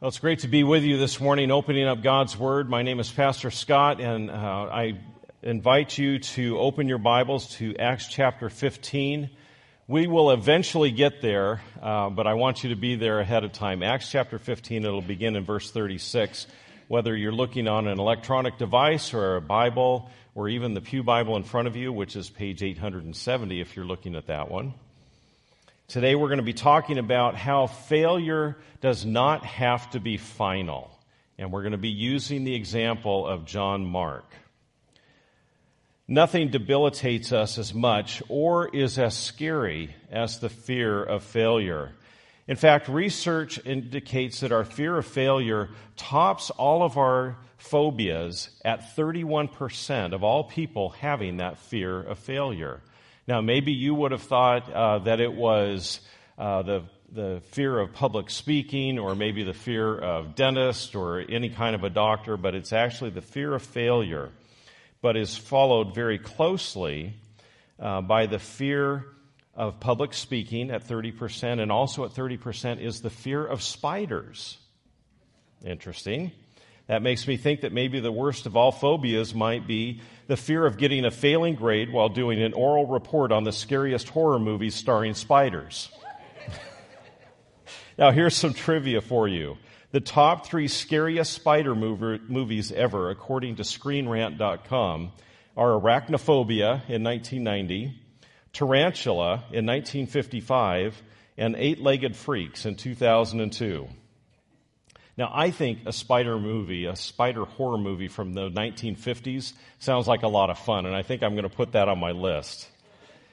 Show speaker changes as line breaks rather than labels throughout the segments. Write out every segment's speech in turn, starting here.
Well, it's great to be with you this morning, opening up God's Word. My name is Pastor Scott, and uh, I invite you to open your Bibles to Acts chapter 15. We will eventually get there, uh, but I want you to be there ahead of time. Acts chapter 15, it'll begin in verse 36. Whether you're looking on an electronic device or a Bible, or even the Pew Bible in front of you, which is page 870 if you're looking at that one. Today we're going to be talking about how failure does not have to be final. And we're going to be using the example of John Mark. Nothing debilitates us as much or is as scary as the fear of failure. In fact, research indicates that our fear of failure tops all of our phobias at 31% of all people having that fear of failure. Now, maybe you would have thought uh, that it was uh, the, the fear of public speaking or maybe the fear of dentist or any kind of a doctor, but it's actually the fear of failure, but is followed very closely uh, by the fear of public speaking at 30%, and also at 30% is the fear of spiders. Interesting. That makes me think that maybe the worst of all phobias might be the fear of getting a failing grade while doing an oral report on the scariest horror movies starring spiders. now, here's some trivia for you. The top three scariest spider movies ever, according to ScreenRant.com, are Arachnophobia in 1990, Tarantula in 1955, and Eight Legged Freaks in 2002. Now, I think a spider movie, a spider horror movie from the 1950s, sounds like a lot of fun, and I think I'm going to put that on my list.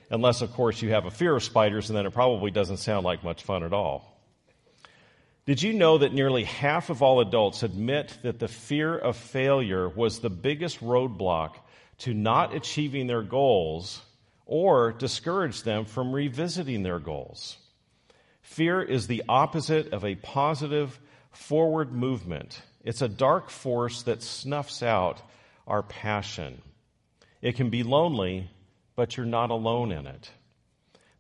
Unless, of course, you have a fear of spiders, and then it probably doesn't sound like much fun at all. Did you know that nearly half of all adults admit that the fear of failure was the biggest roadblock to not achieving their goals or discouraged them from revisiting their goals? Fear is the opposite of a positive, forward movement. It's a dark force that snuffs out our passion. It can be lonely, but you're not alone in it.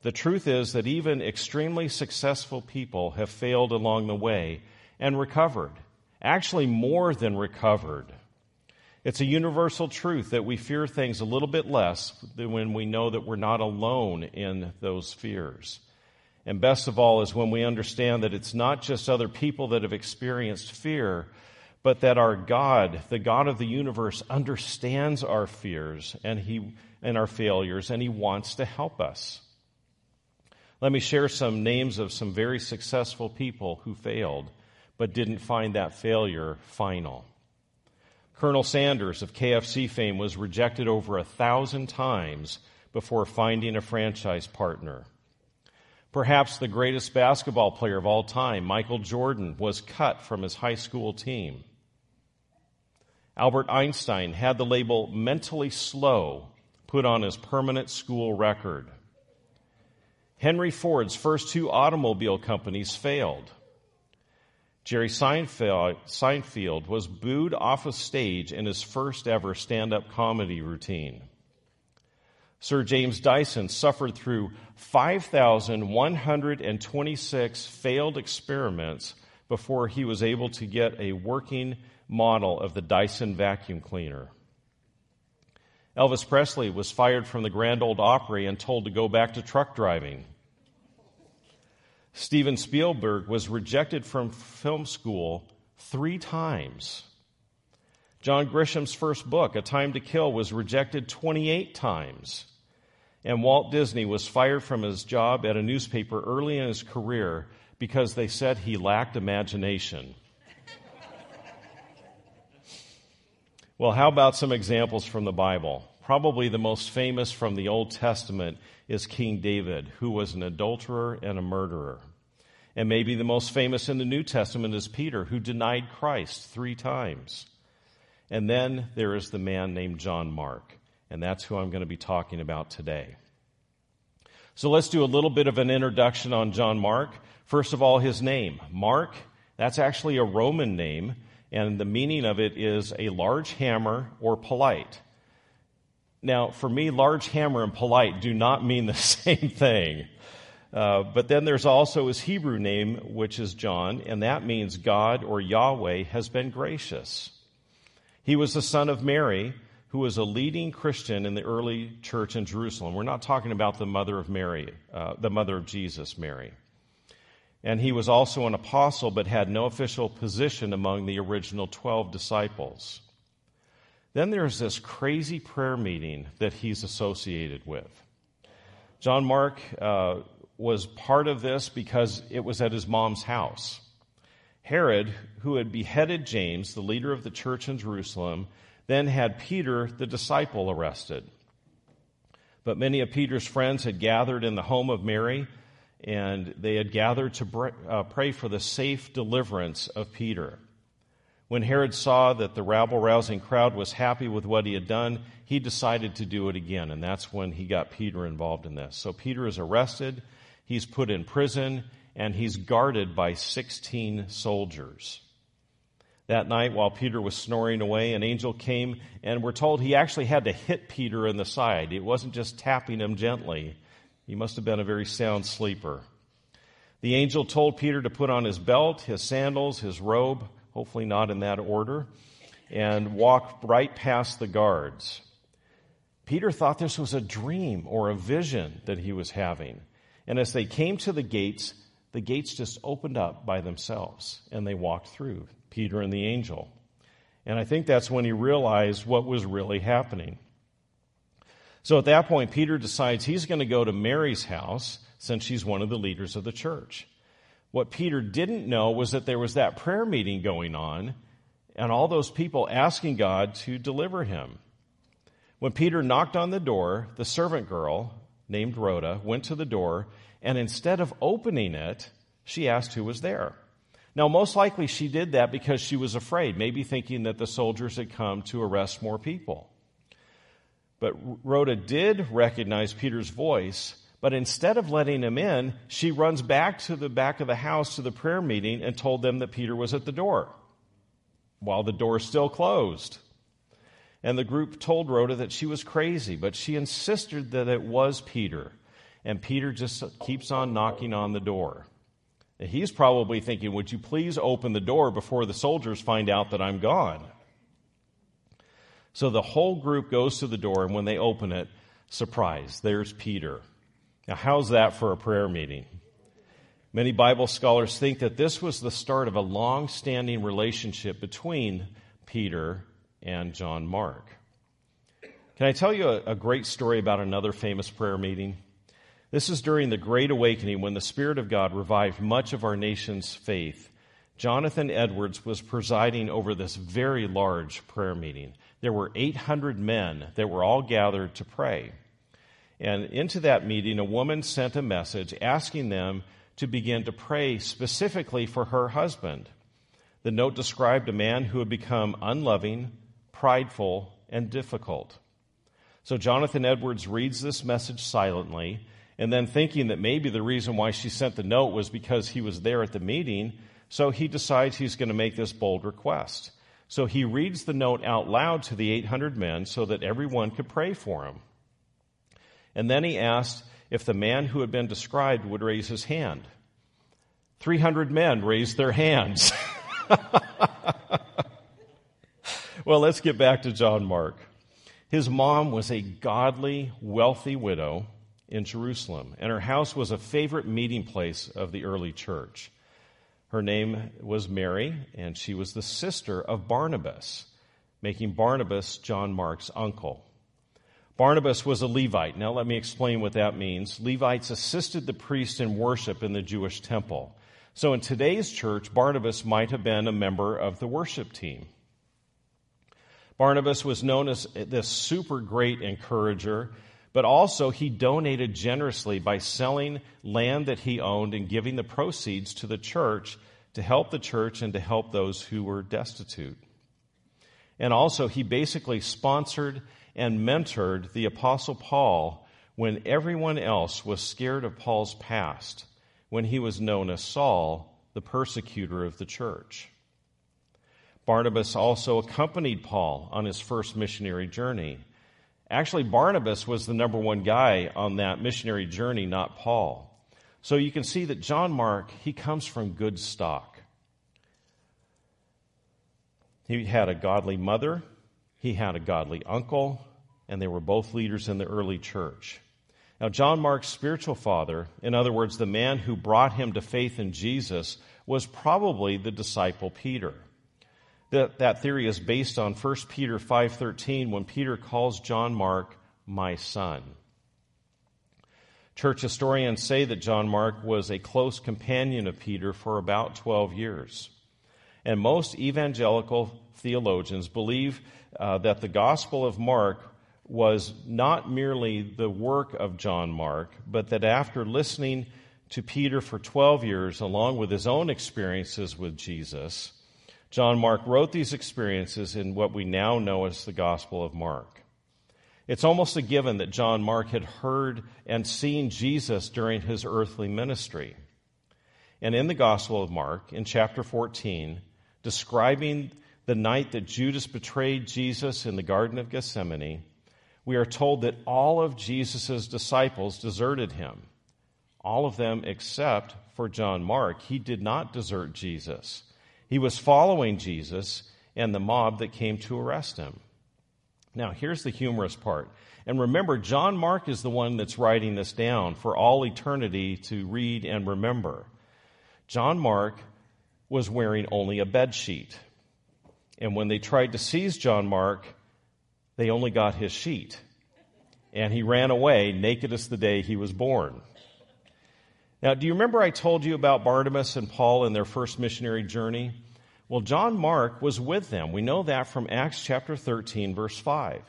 The truth is that even extremely successful people have failed along the way and recovered, actually, more than recovered. It's a universal truth that we fear things a little bit less when we know that we're not alone in those fears. And best of all is when we understand that it's not just other people that have experienced fear, but that our God, the God of the universe, understands our fears and, he, and our failures, and He wants to help us. Let me share some names of some very successful people who failed, but didn't find that failure final. Colonel Sanders of KFC fame was rejected over a thousand times before finding a franchise partner. Perhaps the greatest basketball player of all time, Michael Jordan, was cut from his high school team. Albert Einstein had the label mentally slow put on his permanent school record. Henry Ford's first two automobile companies failed. Jerry Seinfeld, was booed off a stage in his first ever stand up comedy routine. Sir James Dyson suffered through 5,126 failed experiments before he was able to get a working model of the Dyson vacuum cleaner. Elvis Presley was fired from the Grand Ole Opry and told to go back to truck driving. Steven Spielberg was rejected from film school three times. John Grisham's first book, A Time to Kill, was rejected 28 times. And Walt Disney was fired from his job at a newspaper early in his career because they said he lacked imagination. well, how about some examples from the Bible? Probably the most famous from the Old Testament is King David, who was an adulterer and a murderer. And maybe the most famous in the New Testament is Peter, who denied Christ three times. And then there is the man named John Mark, and that's who I'm going to be talking about today. So let's do a little bit of an introduction on John Mark. First of all, his name. Mark, that's actually a Roman name, and the meaning of it is a large hammer or polite. Now, for me, large hammer and polite do not mean the same thing. Uh, but then there's also his Hebrew name, which is John, and that means God or Yahweh has been gracious. He was the son of Mary, who was a leading Christian in the early church in Jerusalem. We're not talking about the mother of Mary, uh, the mother of Jesus, Mary. And he was also an apostle, but had no official position among the original 12 disciples. Then there's this crazy prayer meeting that he's associated with. John Mark uh, was part of this because it was at his mom's house. Herod, who had beheaded James, the leader of the church in Jerusalem, then had Peter, the disciple, arrested. But many of Peter's friends had gathered in the home of Mary, and they had gathered to uh, pray for the safe deliverance of Peter. When Herod saw that the rabble rousing crowd was happy with what he had done, he decided to do it again, and that's when he got Peter involved in this. So Peter is arrested, he's put in prison, and he's guarded by 16 soldiers. That night, while Peter was snoring away, an angel came, and we're told he actually had to hit Peter in the side. It wasn't just tapping him gently. He must have been a very sound sleeper. The angel told Peter to put on his belt, his sandals, his robe, hopefully not in that order, and walk right past the guards. Peter thought this was a dream or a vision that he was having. And as they came to the gates, the gates just opened up by themselves and they walked through, Peter and the angel. And I think that's when he realized what was really happening. So at that point, Peter decides he's going to go to Mary's house since she's one of the leaders of the church. What Peter didn't know was that there was that prayer meeting going on and all those people asking God to deliver him. When Peter knocked on the door, the servant girl, named Rhoda, went to the door, and instead of opening it, she asked who was there. Now, most likely she did that because she was afraid, maybe thinking that the soldiers had come to arrest more people. But Rhoda did recognize Peter's voice, but instead of letting him in, she runs back to the back of the house to the prayer meeting and told them that Peter was at the door while the door still closed. And the group told Rhoda that she was crazy, but she insisted that it was Peter. And Peter just keeps on knocking on the door. He's probably thinking, Would you please open the door before the soldiers find out that I'm gone? So the whole group goes to the door, and when they open it, surprise, there's Peter. Now, how's that for a prayer meeting? Many Bible scholars think that this was the start of a long standing relationship between Peter and John Mark. Can I tell you a, a, great story about another famous prayer meeting? This is during the Great Awakening when the Spirit of God revived much of our nation's faith. Jonathan Edwards was presiding over this very large prayer meeting. There were 800 men that were all gathered to pray. And into that meeting, a woman sent a message asking them to begin to pray specifically for her husband. The note described a man who had become unloving, prideful, and difficult. So Jonathan Edwards reads this message silently, and then thinking that maybe the reason why she sent the note was because he was there at the meeting, so he decides he's going to make this bold request. So he reads the note out loud to the 800 men so that everyone could pray for him. And then he asked if the man who had been described would raise his hand. 300 men raised their hands. well, let's get back to John Mark. His mom was a godly, wealthy widow in Jerusalem, and her house was a favorite meeting place of the early church. Her name was Mary, and she was the sister of Barnabas, making Barnabas John Mark's uncle. Barnabas was a Levite. Now, let me explain what that means. Levites assisted the priest in worship in the Jewish temple. So, in today's church, Barnabas might have been a member of the worship team. Barnabas was known as this super great encourager, but also he donated generously by selling land that he owned and giving the proceeds to the church to help the church and to help those who were destitute. And also, he basically sponsored and mentored the Apostle Paul when everyone else was scared of Paul's past, when he was known as Saul, the persecutor of the church. Barnabas also accompanied Paul on his first missionary journey. Actually, Barnabas was the number one guy on that missionary journey, not Paul. So you can see that John Mark, he comes from good stock. He had a godly mother, he had a godly uncle, and they were both leaders in the early church. Now, John Mark's spiritual father, in other words, the man who brought him to faith in Jesus, was probably the disciple Peter. That, that theory is based on 1 Peter 5.13 when Peter calls John Mark my son. Church historians say that John Mark was a close companion of Peter for about 12 years. And most evangelical theologians believe uh, that the Gospel of Mark was not merely the work of John Mark, but that after listening to Peter for 12 years, along with his own experiences with Jesus, John Mark wrote these experiences in what we now know as the Gospel of Mark. It's almost a given that John Mark had heard and seen Jesus during his earthly ministry. And in the Gospel of Mark, in chapter 14, describing the night that Judas betrayed Jesus in the Garden of Gethsemane, we are told that all of Jesus' disciples deserted him. All of them except for John Mark. He did not desert Jesus. He was following Jesus and the mob that came to arrest him. Now, here's the humorous part. And remember, John Mark is the one that's writing this down for all eternity to read and remember. John Mark was wearing only a bed sheet. And when they tried to seize John Mark, they only got his sheet. And he ran away, naked as the day he was born. Now, do you remember I told you about Barnabas and Paul in their first missionary journey? Well, John Mark was with them. We know that from Acts chapter 13, verse 5.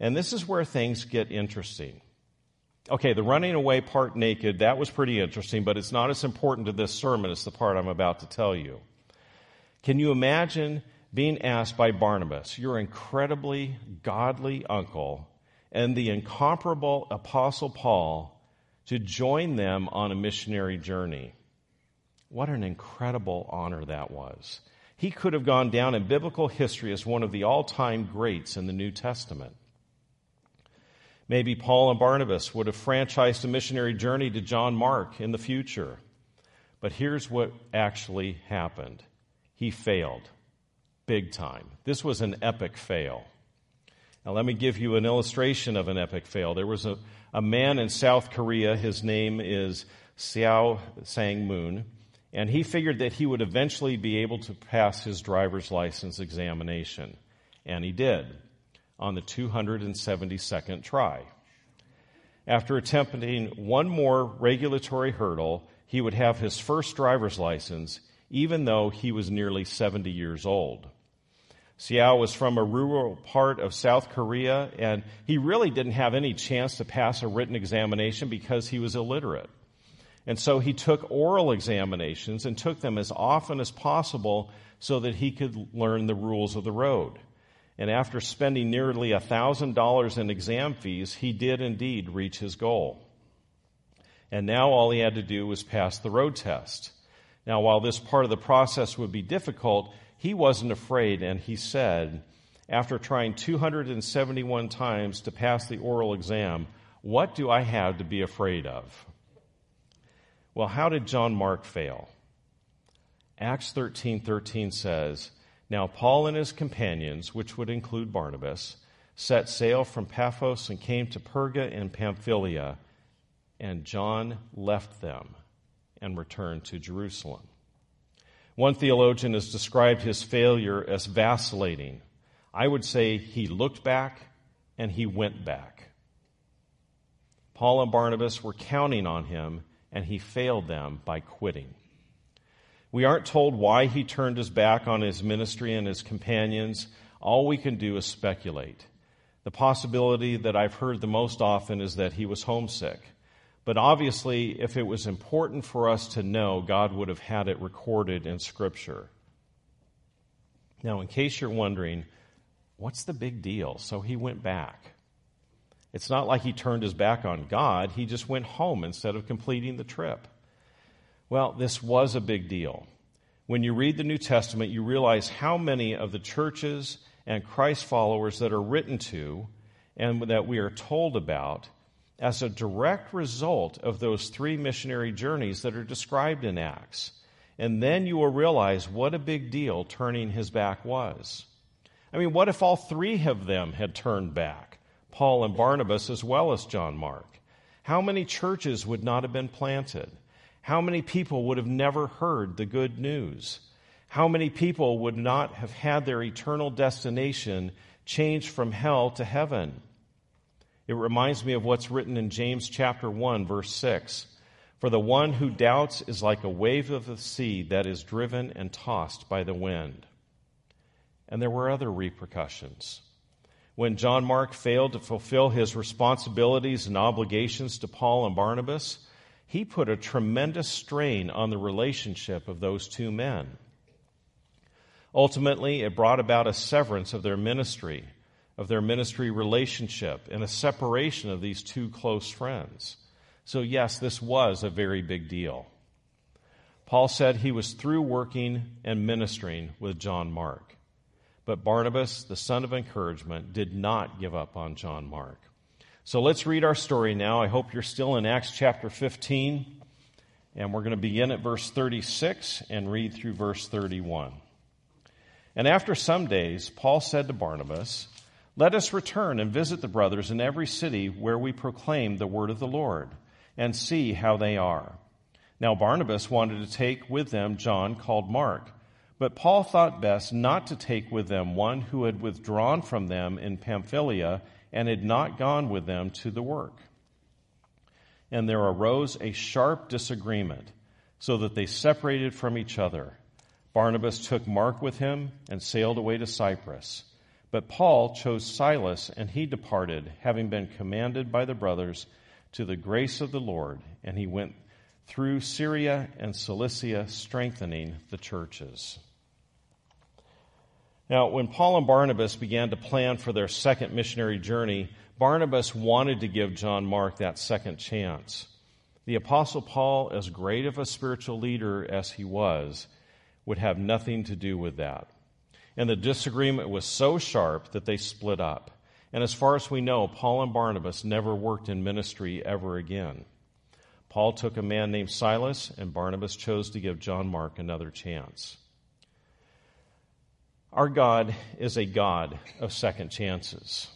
And this is where things get interesting. Okay, the running away part naked, that was pretty interesting, but it's not as important to this sermon as the part I'm about to tell you. Can you imagine being asked by Barnabas, your incredibly godly uncle, and the incomparable Apostle Paul to join them on a missionary journey? What an incredible honor that was. He could have gone down in biblical history as one of the all time greats in the New Testament. Maybe Paul and Barnabas would have franchised a missionary journey to John Mark in the future. But here's what actually happened he failed big time. This was an epic fail. Now, let me give you an illustration of an epic fail. There was a, a man in South Korea, his name is Xiao Sang Moon, and he figured that he would eventually be able to pass his driver's license examination. And he did on the 272nd try. After attempting one more regulatory hurdle, he would have his first driver's license, even though he was nearly 70 years old. Xiao was from a rural part of South Korea, and he really didn't have any chance to pass a written examination because he was illiterate. And so he took oral examinations and took them as often as possible so that he could learn the rules of the road. And after spending nearly $1,000 in exam fees, he did indeed reach his goal. And now all he had to do was pass the road test. Now, while this part of the process would be difficult, he wasn't afraid, and he said, after trying 271 times to pass the oral exam, What do I have to be afraid of? Well, how did John Mark fail? Acts 13 13 says, Now Paul and his companions, which would include Barnabas, set sail from Paphos and came to Perga in Pamphylia, and John left them and returned to Jerusalem. One theologian has described his failure as vacillating. I would say he looked back and he went back. Paul and Barnabas were counting on him, and he failed them by quitting. We aren't told why he turned his back on his ministry and his companions. All we can do is speculate. The possibility that I've heard the most often is that he was homesick. But obviously, if it was important for us to know, God would have had it recorded in Scripture. Now, in case you're wondering, what's the big deal? So he went back. It's not like he turned his back on God, he just went home instead of completing the trip. Well, this was a big deal. When you read the New Testament, you realize how many of the churches and Christ followers that are written to and that we are told about as a direct result of those three missionary journeys that are described in Acts. And then you will realize what a big deal turning his back was. I mean, what if all three of them had turned back? Paul and Barnabas, as well as John Mark. How many churches would not have been planted? How many people would have never heard the good news? How many people would not have had their eternal destination changed from hell to heaven? It reminds me of what's written in James chapter 1 verse 6. For the one who doubts is like a wave of the sea that is driven and tossed by the wind. And there were other repercussions. When John Mark failed to fulfill his responsibilities and obligations to Paul and Barnabas, he put a tremendous strain on the relationship of those two men. Ultimately, it brought about a severance of their ministry of their ministry relationship and a separation of these two close friends. So, yes, this was a very big deal. Paul said he was through working and ministering with John Mark. But Barnabas, the son of encouragement, did not give up on John Mark. So let's read our story now. I hope you're still in Acts chapter 15. And we're going to begin at verse 36 and read through verse 31. And after some days, Paul said to Barnabas, let us return and visit the brothers in every city where we proclaim the word of the Lord and see how they are. Now Barnabas wanted to take with them John called Mark, but Paul thought best not to take with them one who had withdrawn from them in Pamphylia and had not gone with them to the work. And there arose a sharp disagreement, so that they separated from each other. Barnabas took Mark with him and sailed away to Cyprus. But Paul chose Silas, and he departed, having been commanded by the brothers to the grace of the Lord, and he went through Syria and Cilicia, strengthening the churches. Now, when Paul and Barnabas began to plan for their second missionary journey, Barnabas wanted to give John Mark that second chance. The Apostle Paul, as great of a spiritual leader as he was, would have nothing to do with that. And the disagreement was so sharp that they split up. And as far as we know, Paul and Barnabas never worked in ministry ever again. Paul took a man named Silas, and Barnabas chose to give John Mark another chance. Our God is a God of second chances.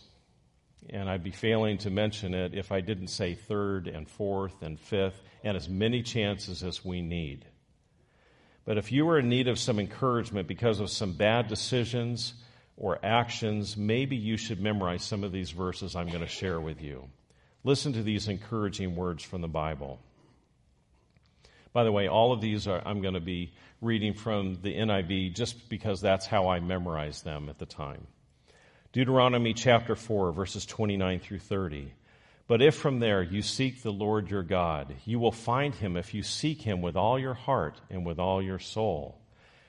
And I'd be failing to mention it if I didn't say third and fourth and fifth and as many chances as we need. But if you are in need of some encouragement because of some bad decisions or actions, maybe you should memorize some of these verses I'm going to share with you. Listen to these encouraging words from the Bible. By the way, all of these are, I'm going to be reading from the NIV just because that's how I memorized them at the time. Deuteronomy chapter 4, verses 29 through 30. But if from there you seek the Lord your God, you will find him if you seek him with all your heart and with all your soul.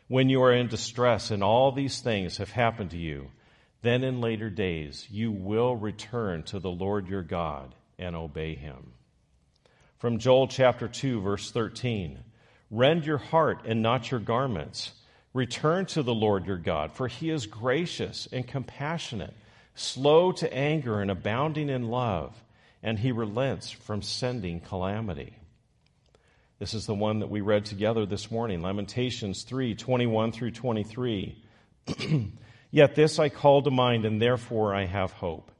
When you are in distress and all these things have happened to you, then in later days you will return to the Lord your God and obey him. From Joel chapter 2, verse 13 Rend your heart and not your garments. Return to the Lord your God, for he is gracious and compassionate, slow to anger and abounding in love and he relents from sending calamity. This is the one that we read together this morning, Lamentations 3 21 through 23. Yet this I call to mind, and therefore I have hope.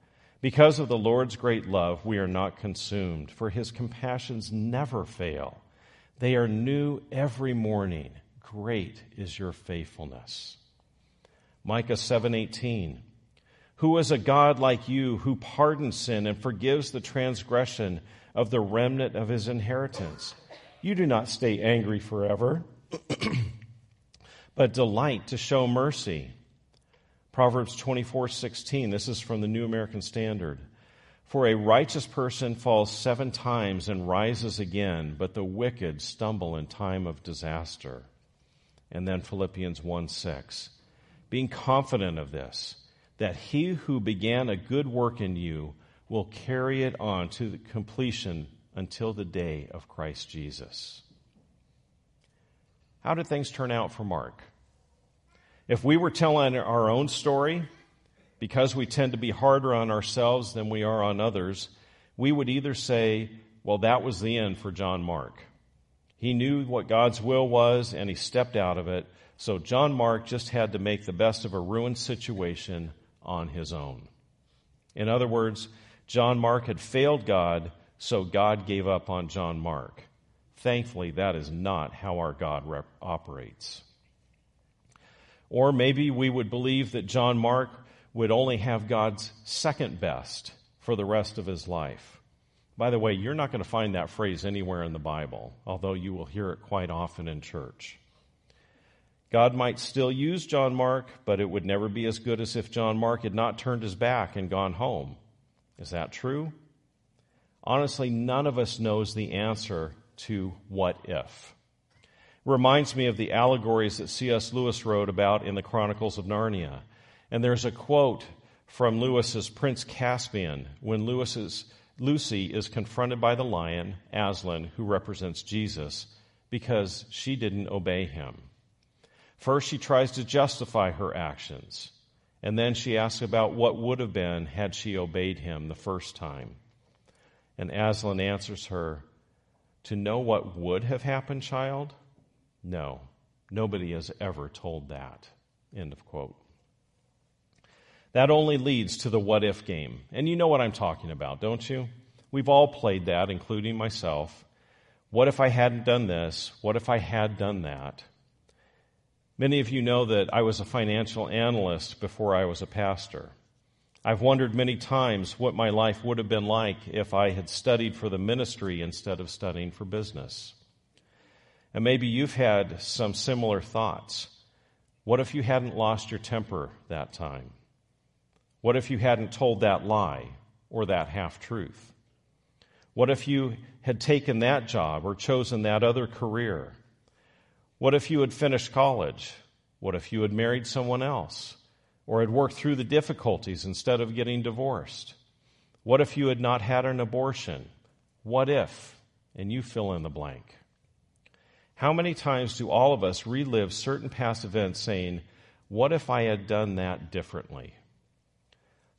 Because of the Lord's great love, we are not consumed, for his compassions never fail. They are new every morning. Great is your faithfulness. Micah 7:18 who is a God like you who pardons sin and forgives the transgression of the remnant of his inheritance? You do not stay angry forever, but delight to show mercy. Proverbs 24:16 this is from the New American Standard. For a righteous person falls 7 times and rises again, but the wicked stumble in time of disaster. And then Philippians 1 6. Being confident of this, that he who began a good work in you will carry it on to completion until the day of Christ Jesus. How did things turn out for Mark? If we were telling our own story, because we tend to be harder on ourselves than we are on others, we would either say, well, that was the end for John Mark. He knew what God's will was and he stepped out of it. So John Mark just had to make the best of a ruined situation on his own. In other words, John Mark had failed God, so God gave up on John Mark. Thankfully, that is not how our God rep- operates. Or maybe we would believe that John Mark would only have God's second best for the rest of his life. By the way, you're not going to find that phrase anywhere in the Bible, although you will hear it quite often in church. God might still use John Mark, but it would never be as good as if John Mark had not turned his back and gone home. Is that true? Honestly, none of us knows the answer to what if. It reminds me of the allegories that C.S. Lewis wrote about in the Chronicles of Narnia. And there's a quote from Lewis's Prince Caspian when Lewis's, Lucy is confronted by the lion, Aslan, who represents Jesus, because she didn't obey him. First, she tries to justify her actions, and then she asks about what would have been had she obeyed him the first time. And Aslan answers her, To know what would have happened, child? No, nobody has ever told that. End of quote. That only leads to the what if game. And you know what I'm talking about, don't you? We've all played that, including myself. What if I hadn't done this? What if I had done that? Many of you know that I was a financial analyst before I was a pastor. I've wondered many times what my life would have been like if I had studied for the ministry instead of studying for business. And maybe you've had some similar thoughts. What if you hadn't lost your temper that time? What if you hadn't told that lie or that half truth? What if you had taken that job or chosen that other career? What if you had finished college? What if you had married someone else? Or had worked through the difficulties instead of getting divorced? What if you had not had an abortion? What if? And you fill in the blank. How many times do all of us relive certain past events saying, What if I had done that differently?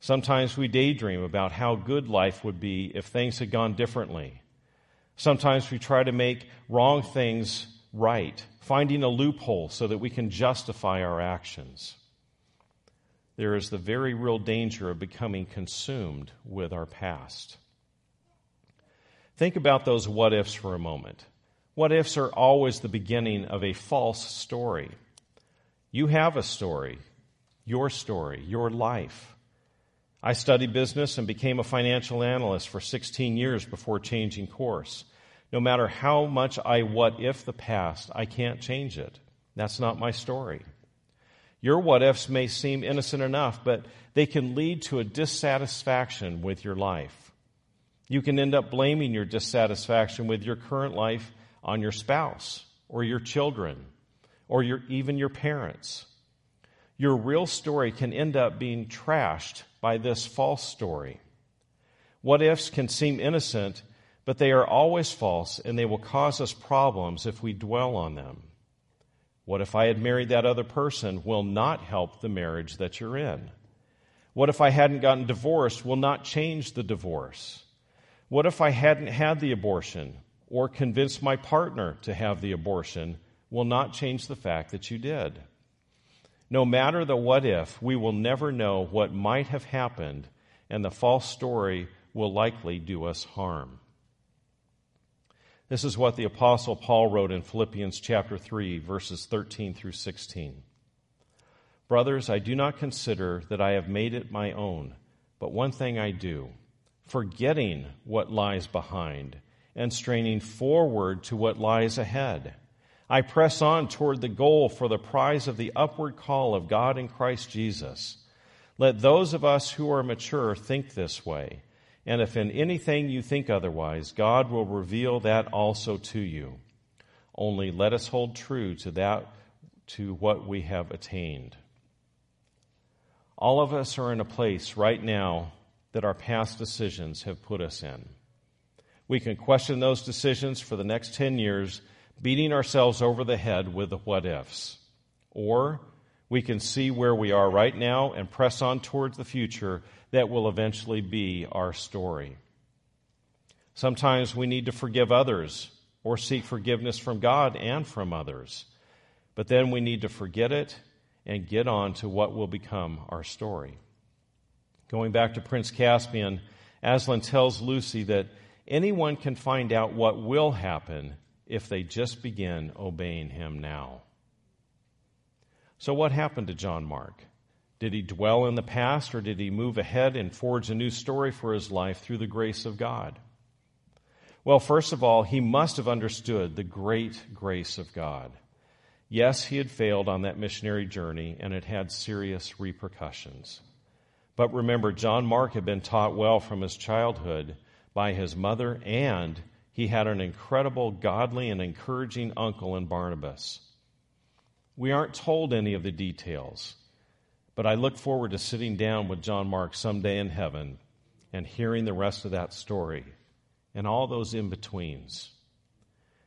Sometimes we daydream about how good life would be if things had gone differently. Sometimes we try to make wrong things right, finding a loophole so that we can justify our actions. There is the very real danger of becoming consumed with our past. Think about those what ifs for a moment. What ifs are always the beginning of a false story. You have a story, your story, your life. I studied business and became a financial analyst for 16 years before changing course. No matter how much I what if the past, I can't change it. That's not my story. Your what ifs may seem innocent enough, but they can lead to a dissatisfaction with your life. You can end up blaming your dissatisfaction with your current life on your spouse or your children or your, even your parents. Your real story can end up being trashed by this false story. What ifs can seem innocent but they are always false and they will cause us problems if we dwell on them. What if I had married that other person will not help the marriage that you're in? What if I hadn't gotten divorced will not change the divorce? What if I hadn't had the abortion or convinced my partner to have the abortion will not change the fact that you did? No matter the what if, we will never know what might have happened, and the false story will likely do us harm. This is what the apostle Paul wrote in Philippians chapter 3 verses 13 through 16. Brothers, I do not consider that I have made it my own, but one thing I do, forgetting what lies behind and straining forward to what lies ahead. I press on toward the goal for the prize of the upward call of God in Christ Jesus. Let those of us who are mature think this way. And if in anything you think otherwise, God will reveal that also to you. Only let us hold true to that, to what we have attained. All of us are in a place right now that our past decisions have put us in. We can question those decisions for the next 10 years, beating ourselves over the head with the what ifs. Or we can see where we are right now and press on towards the future that will eventually be our story. Sometimes we need to forgive others or seek forgiveness from God and from others. But then we need to forget it and get on to what will become our story. Going back to Prince Caspian, Aslan tells Lucy that anyone can find out what will happen if they just begin obeying him now. So, what happened to John Mark? Did he dwell in the past or did he move ahead and forge a new story for his life through the grace of God? Well, first of all, he must have understood the great grace of God. Yes, he had failed on that missionary journey and it had serious repercussions. But remember, John Mark had been taught well from his childhood by his mother, and he had an incredible, godly, and encouraging uncle in Barnabas. We aren't told any of the details, but I look forward to sitting down with John Mark someday in heaven and hearing the rest of that story and all those in betweens.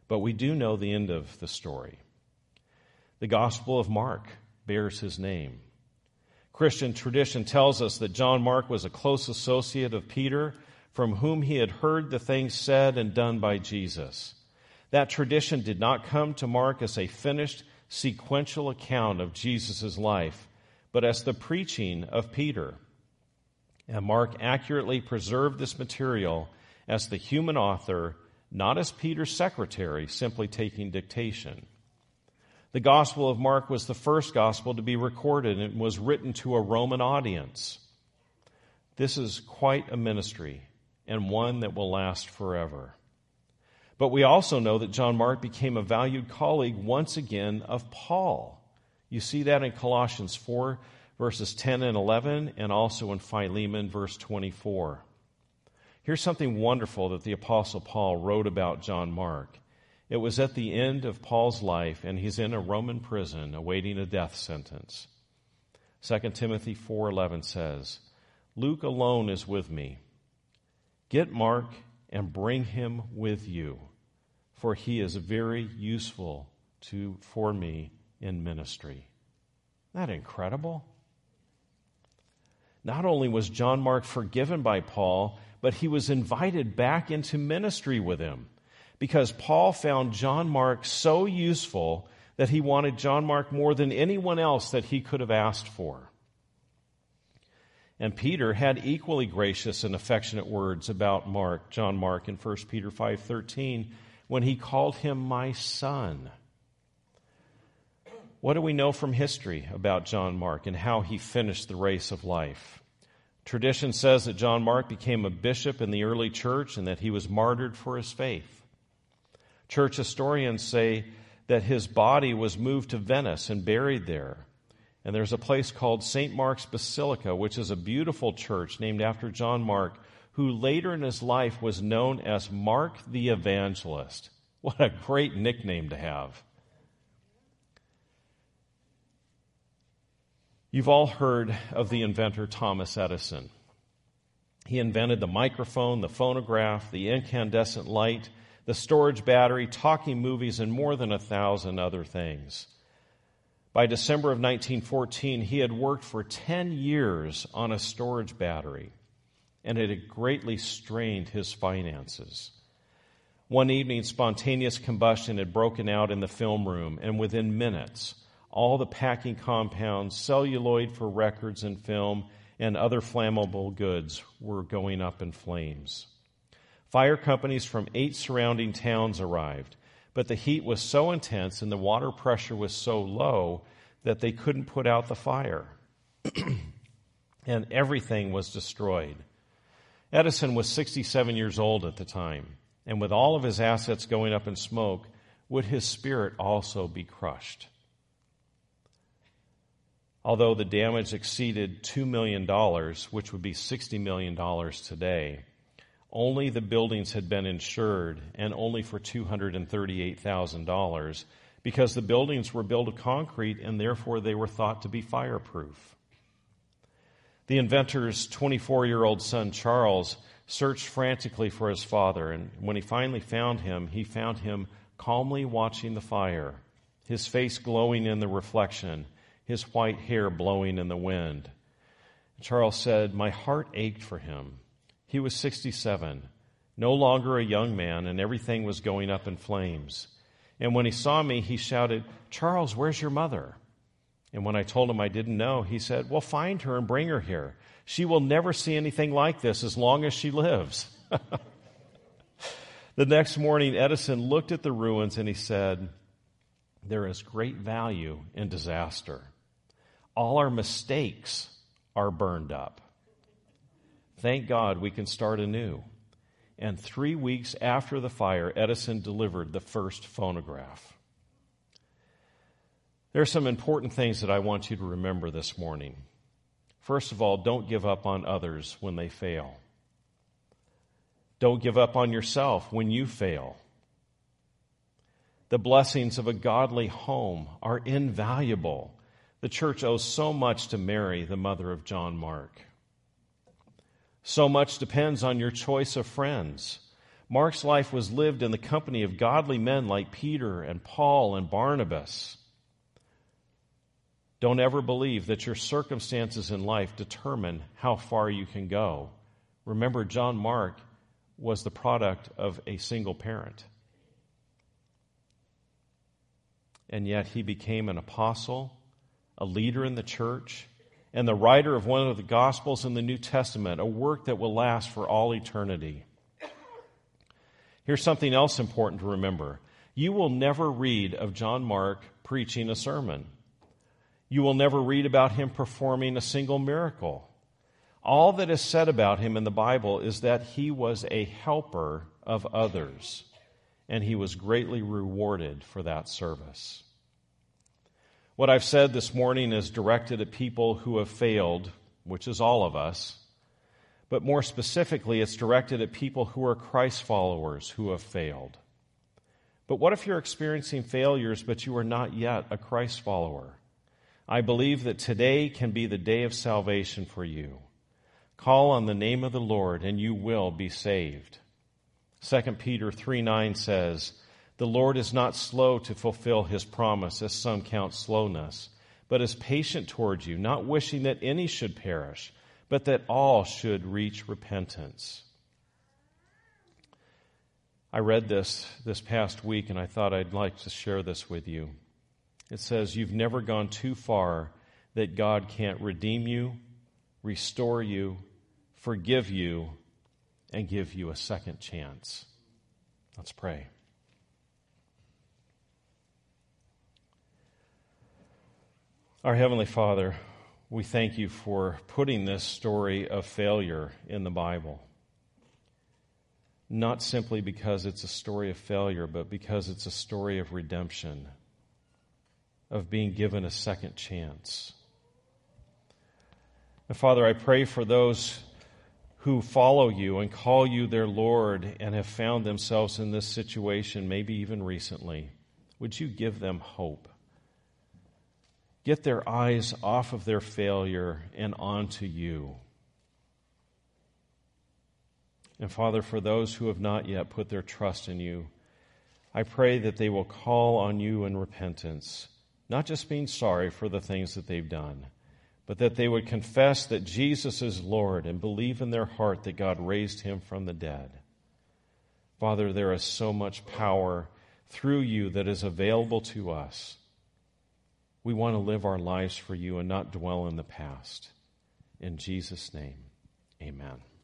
But we do know the end of the story. The Gospel of Mark bears his name. Christian tradition tells us that John Mark was a close associate of Peter, from whom he had heard the things said and done by Jesus. That tradition did not come to Mark as a finished sequential account of Jesus' life, but as the preaching of Peter. And Mark accurately preserved this material as the human author, not as Peter's secretary, simply taking dictation. The Gospel of Mark was the first gospel to be recorded and was written to a Roman audience. This is quite a ministry and one that will last forever. But we also know that John Mark became a valued colleague once again of Paul. You see that in Colossians 4, verses 10 and 11, and also in Philemon, verse 24. Here's something wonderful that the Apostle Paul wrote about John Mark. It was at the end of Paul's life, and he's in a Roman prison awaiting a death sentence. 2 Timothy 4:11 says, "Luke alone is with me. Get Mark and bring him with you, for he is very useful to for me in ministry." Isn't that incredible? Not only was John Mark forgiven by Paul, but he was invited back into ministry with him because Paul found John Mark so useful that he wanted John Mark more than anyone else that he could have asked for. And Peter had equally gracious and affectionate words about Mark, John Mark in 1 Peter 5:13 when he called him my son. What do we know from history about John Mark and how he finished the race of life? Tradition says that John Mark became a bishop in the early church and that he was martyred for his faith. Church historians say that his body was moved to Venice and buried there. And there's a place called St. Mark's Basilica, which is a beautiful church named after John Mark, who later in his life was known as Mark the Evangelist. What a great nickname to have. You've all heard of the inventor Thomas Edison. He invented the microphone, the phonograph, the incandescent light, the storage battery, talking movies, and more than a thousand other things. By December of 1914, he had worked for 10 years on a storage battery, and it had greatly strained his finances. One evening, spontaneous combustion had broken out in the film room, and within minutes, all the packing compounds, celluloid for records and film, and other flammable goods were going up in flames. Fire companies from eight surrounding towns arrived, but the heat was so intense and the water pressure was so low that they couldn't put out the fire. and everything was destroyed. Edison was 67 years old at the time, and with all of his assets going up in smoke, would his spirit also be crushed? Although the damage exceeded $2 million, which would be $60 million today, only the buildings had been insured and only for $238,000 because the buildings were built of concrete and therefore they were thought to be fireproof. The inventor's 24 year old son, Charles, searched frantically for his father, and when he finally found him, he found him calmly watching the fire, his face glowing in the reflection, his white hair blowing in the wind. Charles said, My heart ached for him he was 67, no longer a young man, and everything was going up in flames. And when he saw me, he shouted, Charles, where's your mother? And when I told him I didn't know, he said, Well, find her and bring her here. She will never see anything like this as long as she lives. the next morning, Edison looked at the ruins and he said, There is great value in disaster. All our mistakes are burned up. Thank God we can start anew. And three weeks after the fire, Edison delivered the first phonograph. There are some important things that I want you to remember this morning. First of all, don't give up on others when they fail. Don't give up on yourself when you fail. The blessings of a godly home are invaluable. The church owes so much to Mary, the mother of John Mark. So much depends on your choice of friends. Mark's life was lived in the company of godly men like Peter and Paul and Barnabas. Don't ever believe that your circumstances in life determine how far you can go. Remember, John Mark was the product of a single parent. And yet he became an apostle, a leader in the church, and the writer of one of the Gospels in the New Testament, a work that will last for all eternity. Here's something else important to remember you will never read of John Mark preaching a sermon. You will never read about him performing a single miracle. All that is said about him in the Bible is that he was a helper of others, and he was greatly rewarded for that service. What I've said this morning is directed at people who have failed, which is all of us. But more specifically, it's directed at people who are Christ followers who have failed. But what if you're experiencing failures, but you are not yet a Christ follower? I believe that today can be the day of salvation for you. Call on the name of the Lord and you will be saved. 2 Peter 3 9 says, the Lord is not slow to fulfill his promise, as some count slowness, but is patient towards you, not wishing that any should perish, but that all should reach repentance. I read this this past week and I thought I'd like to share this with you. It says, You've never gone too far that God can't redeem you, restore you, forgive you, and give you a second chance. Let's pray. Our Heavenly Father, we thank you for putting this story of failure in the Bible. Not simply because it's a story of failure, but because it's a story of redemption, of being given a second chance. And Father, I pray for those who follow you and call you their Lord and have found themselves in this situation, maybe even recently. Would you give them hope? get their eyes off of their failure and onto you. And Father, for those who have not yet put their trust in you, I pray that they will call on you in repentance, not just being sorry for the things that they've done, but that they would confess that Jesus is Lord and believe in their heart that God raised him from the dead. Father, there is so much power through you that is available to us. We want to live our lives for you and not dwell in the past. In Jesus' name, amen.